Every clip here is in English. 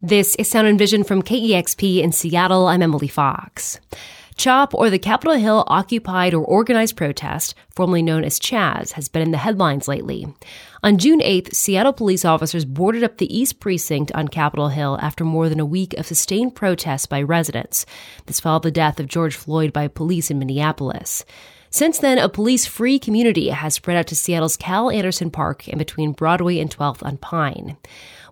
This is Sound and Vision from KEXP in Seattle. I'm Emily Fox. CHOP, or the Capitol Hill Occupied or Organized Protest, formerly known as CHAZ, has been in the headlines lately. On June 8th, Seattle police officers boarded up the East Precinct on Capitol Hill after more than a week of sustained protests by residents. This followed the death of George Floyd by police in Minneapolis. Since then, a police free community has spread out to Seattle's Cal Anderson Park in between Broadway and 12th on Pine.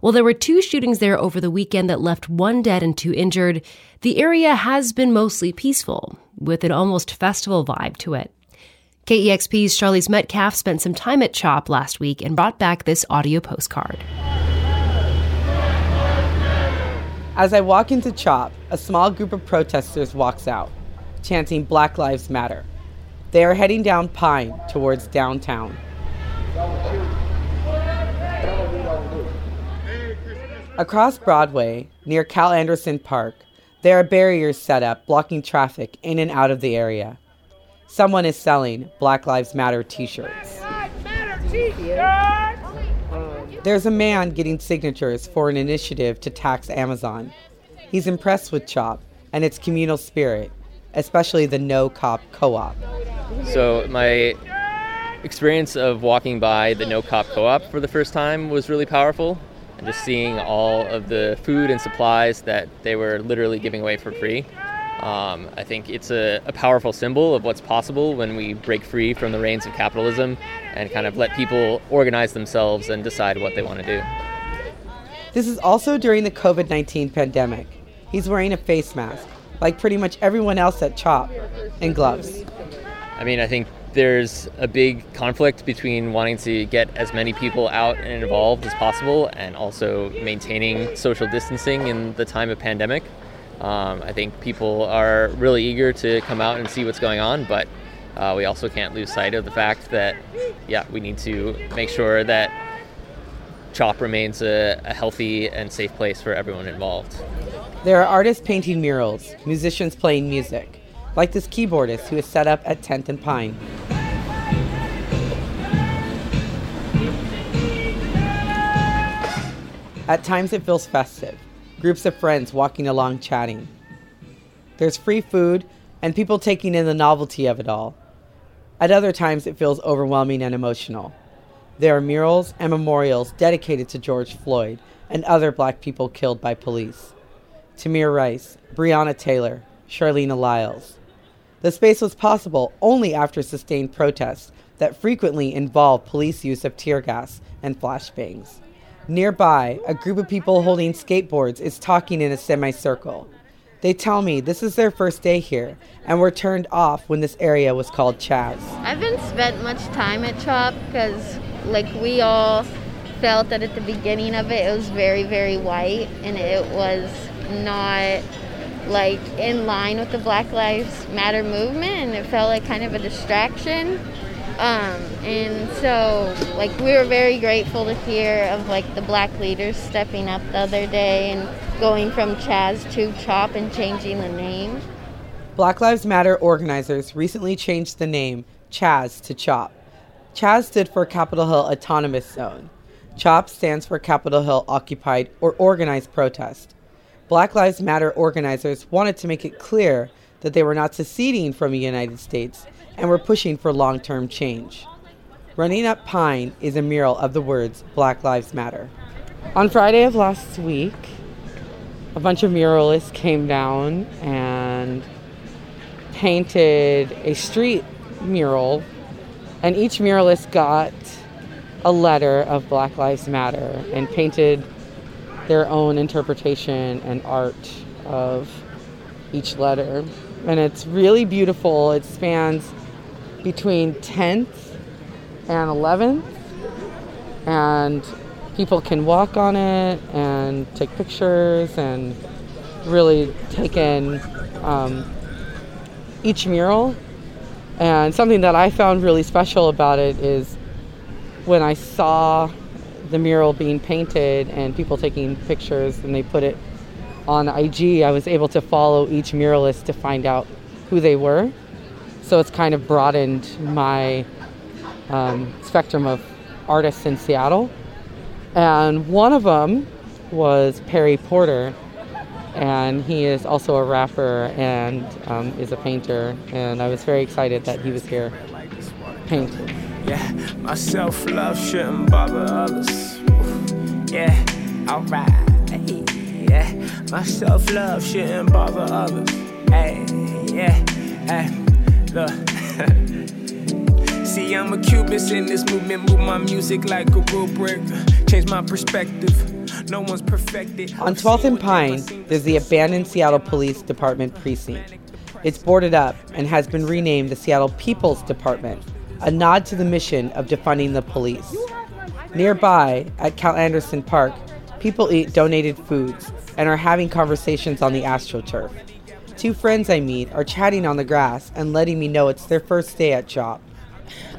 While there were two shootings there over the weekend that left one dead and two injured, the area has been mostly peaceful, with an almost festival vibe to it. KEXP's Charlize Metcalf spent some time at CHOP last week and brought back this audio postcard. As I walk into CHOP, a small group of protesters walks out, chanting Black Lives Matter. They are heading down Pine towards downtown. Across Broadway, near Cal Anderson Park, there are barriers set up blocking traffic in and out of the area. Someone is selling Black Lives Matter t shirts. There's a man getting signatures for an initiative to tax Amazon. He's impressed with CHOP and its communal spirit, especially the no cop co op. So, my experience of walking by the no cop co op for the first time was really powerful and just seeing all of the food and supplies that they were literally giving away for free. Um, I think it's a, a, powerful symbol of what's possible when we break free from the reins of capitalism and kind of let people organize themselves and decide what they want to do. This is also during the COVID 19 pandemic. He's wearing a face mask, like pretty much everyone else at CHOP, and gloves. I mean, I think there's a big conflict between wanting to get as many people out and involved as possible and also maintaining social distancing in the time of pandemic. Um, I think people are really eager to come out and see what's going on, but uh, we also can't lose sight of the fact that, yeah, we need to make sure that CHOP remains a, a healthy and safe place for everyone involved. There are artists painting murals, musicians playing music like this keyboardist who is set up at 10th and Pine. At times it feels festive, groups of friends walking along chatting. There's free food and people taking in the novelty of it all. At other times it feels overwhelming and emotional. There are murals and memorials dedicated to George Floyd and other black people killed by police. Tamir Rice, Breonna Taylor, Charleena Lyles. The space was possible only after sustained protests that frequently involved police use of tear gas and flashbangs. Nearby, a group of people holding skateboards is talking in a semicircle. They tell me this is their first day here and were turned off when this area was called Chaz. I haven't spent much time at CHOP because, like, we all felt that at the beginning of it, it was very, very white and it was not like in line with the Black Lives Matter movement, and it felt like kind of a distraction. Um, and so, like, we were very grateful to hear of like the black leaders stepping up the other day and going from Chaz to CHOP and changing the name. Black Lives Matter organizers recently changed the name Chaz to CHOP. Chaz stood for Capitol Hill Autonomous Zone. CHOP stands for Capitol Hill Occupied or Organized Protest. Black Lives Matter organizers wanted to make it clear that they were not seceding from the United States and were pushing for long term change. Running Up Pine is a mural of the words Black Lives Matter. On Friday of last week, a bunch of muralists came down and painted a street mural, and each muralist got a letter of Black Lives Matter and painted their own interpretation and art of each letter. And it's really beautiful. It spans between 10th and 11th, and people can walk on it and take pictures and really take in um, each mural. And something that I found really special about it is when I saw the mural being painted and people taking pictures and they put it on IG, I was able to follow each muralist to find out who they were. So it's kind of broadened my um, spectrum of artists in Seattle. And one of them was Perry Porter, and he is also a rapper and um, is a painter. And I was very excited that he was here painting. Yeah, my self love shouldn't bother others. Yeah, alright. Yeah, my self love shouldn't bother others. Hey, yeah, hey, look. See, I'm a cubist in this movement, move my music like a rubric. Change my perspective. No one's perfected. On 12th and Pine, there's the abandoned Seattle Police Department precinct. It's boarded up and has been renamed the Seattle People's Department, a nod to the mission of defunding the police. Nearby, at Cal Anderson Park, people eat donated foods and are having conversations on the AstroTurf. Two friends I meet are chatting on the grass and letting me know it's their first day at CHOP.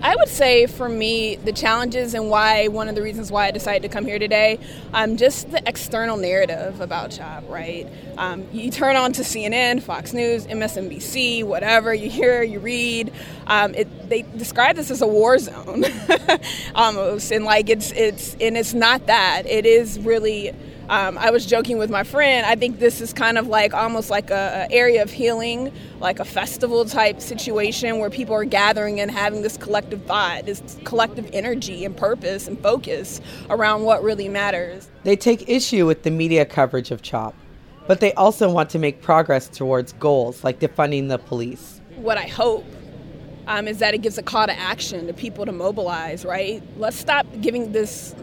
I would say for me, the challenges and why one of the reasons why I decided to come here today, um, just the external narrative about CHOP, right? Um, you turn on to CNN, Fox News, MSNBC, whatever you hear, you read. Um, it, they describe this as a war zone, almost, and like it's it's and it's not that. It is really um, I was joking with my friend. I think this is kind of like almost like a, a, area of healing, like a festival type situation where people are gathering and having this collective thought, this collective energy and purpose and focus around what really matters. They take issue with the media coverage of CHOP, but they also want to make progress towards goals like defunding the police. What I hope um, is that it gives a call to action to people to mobilize, right? Let's stop giving this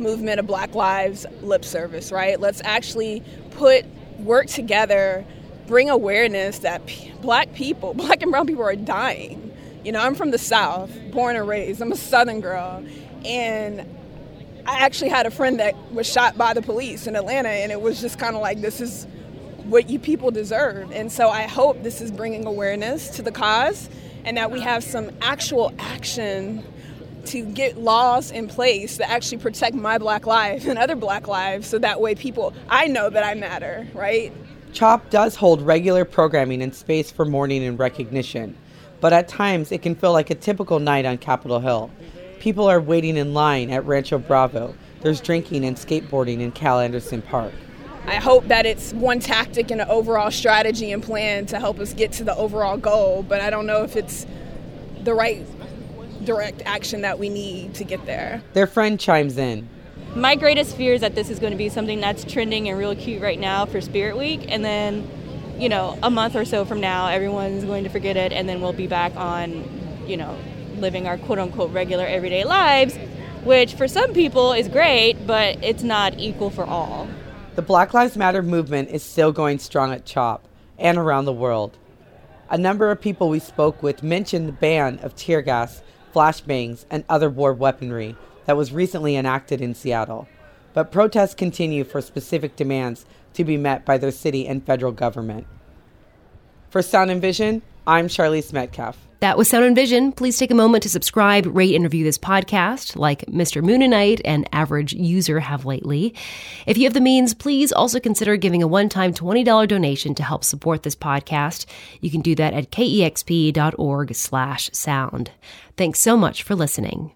movement of Black Lives lip service, right? Let's actually put work together, bring awareness that p- black people, black and brown people are dying. You know, I'm from the South, born and raised. I'm a Southern girl. And I actually had a friend that was shot by the police in Atlanta, and it was just kind of like, this is what you people deserve. And so I hope this is bringing awareness to the cause and that we have some actual action to get laws in place that actually protect my black life and other black lives so that way people I know that I matter, right? CHOP does hold regular programming and space for mourning and recognition, but at times it can feel like a typical night on Capitol Hill. People are waiting in line at Rancho Bravo. There's drinking and skateboarding in Cal Anderson Park. I hope that it's one tactic and an overall strategy and plan to help us get to the overall goal, but I don't know if it's the right direct action that we need to get there. Their friend chimes in. My greatest fear is that this is going to be something that's trending and real cute right now for Spirit Week, and then, you know, a month or so from now, everyone's going to forget it, and then we'll be back on, you know, living our quote unquote regular everyday lives, which for some people is great, but it's not equal for all. The Black Lives Matter movement is still going strong at CHOP and around the world. A number of people we spoke with mentioned the ban of tear gas flashbangs, and other war weaponry that was recently enacted in Seattle. But protests continue for specific demands to be met by their city and federal government. For Sound and Vision, I'm Charlize Metcalf. That was Sound and Vision. Please take a moment to subscribe, rate, and review this podcast, like Mr. Moonanite and Average User have lately. If you have the means, please also consider giving a one-time $20 donation to help support this podcast. You can do that at kexp.org slash sound. Thanks so much for listening.